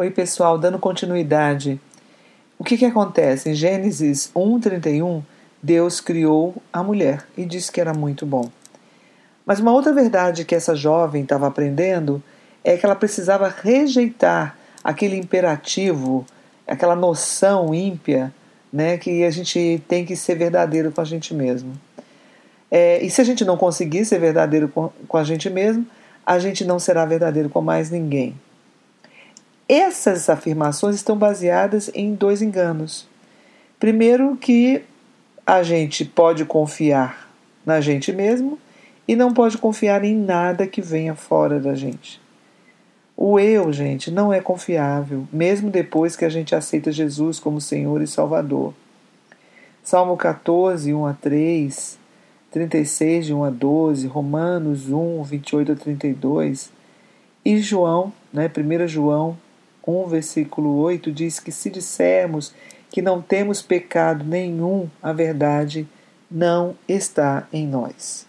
Oi, pessoal, dando continuidade. O que, que acontece? Em Gênesis 1,31, Deus criou a mulher e disse que era muito bom. Mas uma outra verdade que essa jovem estava aprendendo é que ela precisava rejeitar aquele imperativo, aquela noção ímpia, né, que a gente tem que ser verdadeiro com a gente mesmo. É, e se a gente não conseguir ser verdadeiro com, com a gente mesmo, a gente não será verdadeiro com mais ninguém. Essas afirmações estão baseadas em dois enganos. Primeiro, que a gente pode confiar na gente mesmo e não pode confiar em nada que venha fora da gente. O eu, gente, não é confiável, mesmo depois que a gente aceita Jesus como Senhor e Salvador. Salmo 14, 1 a 3, 36, de 1 a 12, Romanos 1, 28 a 32 e João, né, 1 João 1, versículo 8, diz que se dissermos que não temos pecado nenhum, a verdade não está em nós.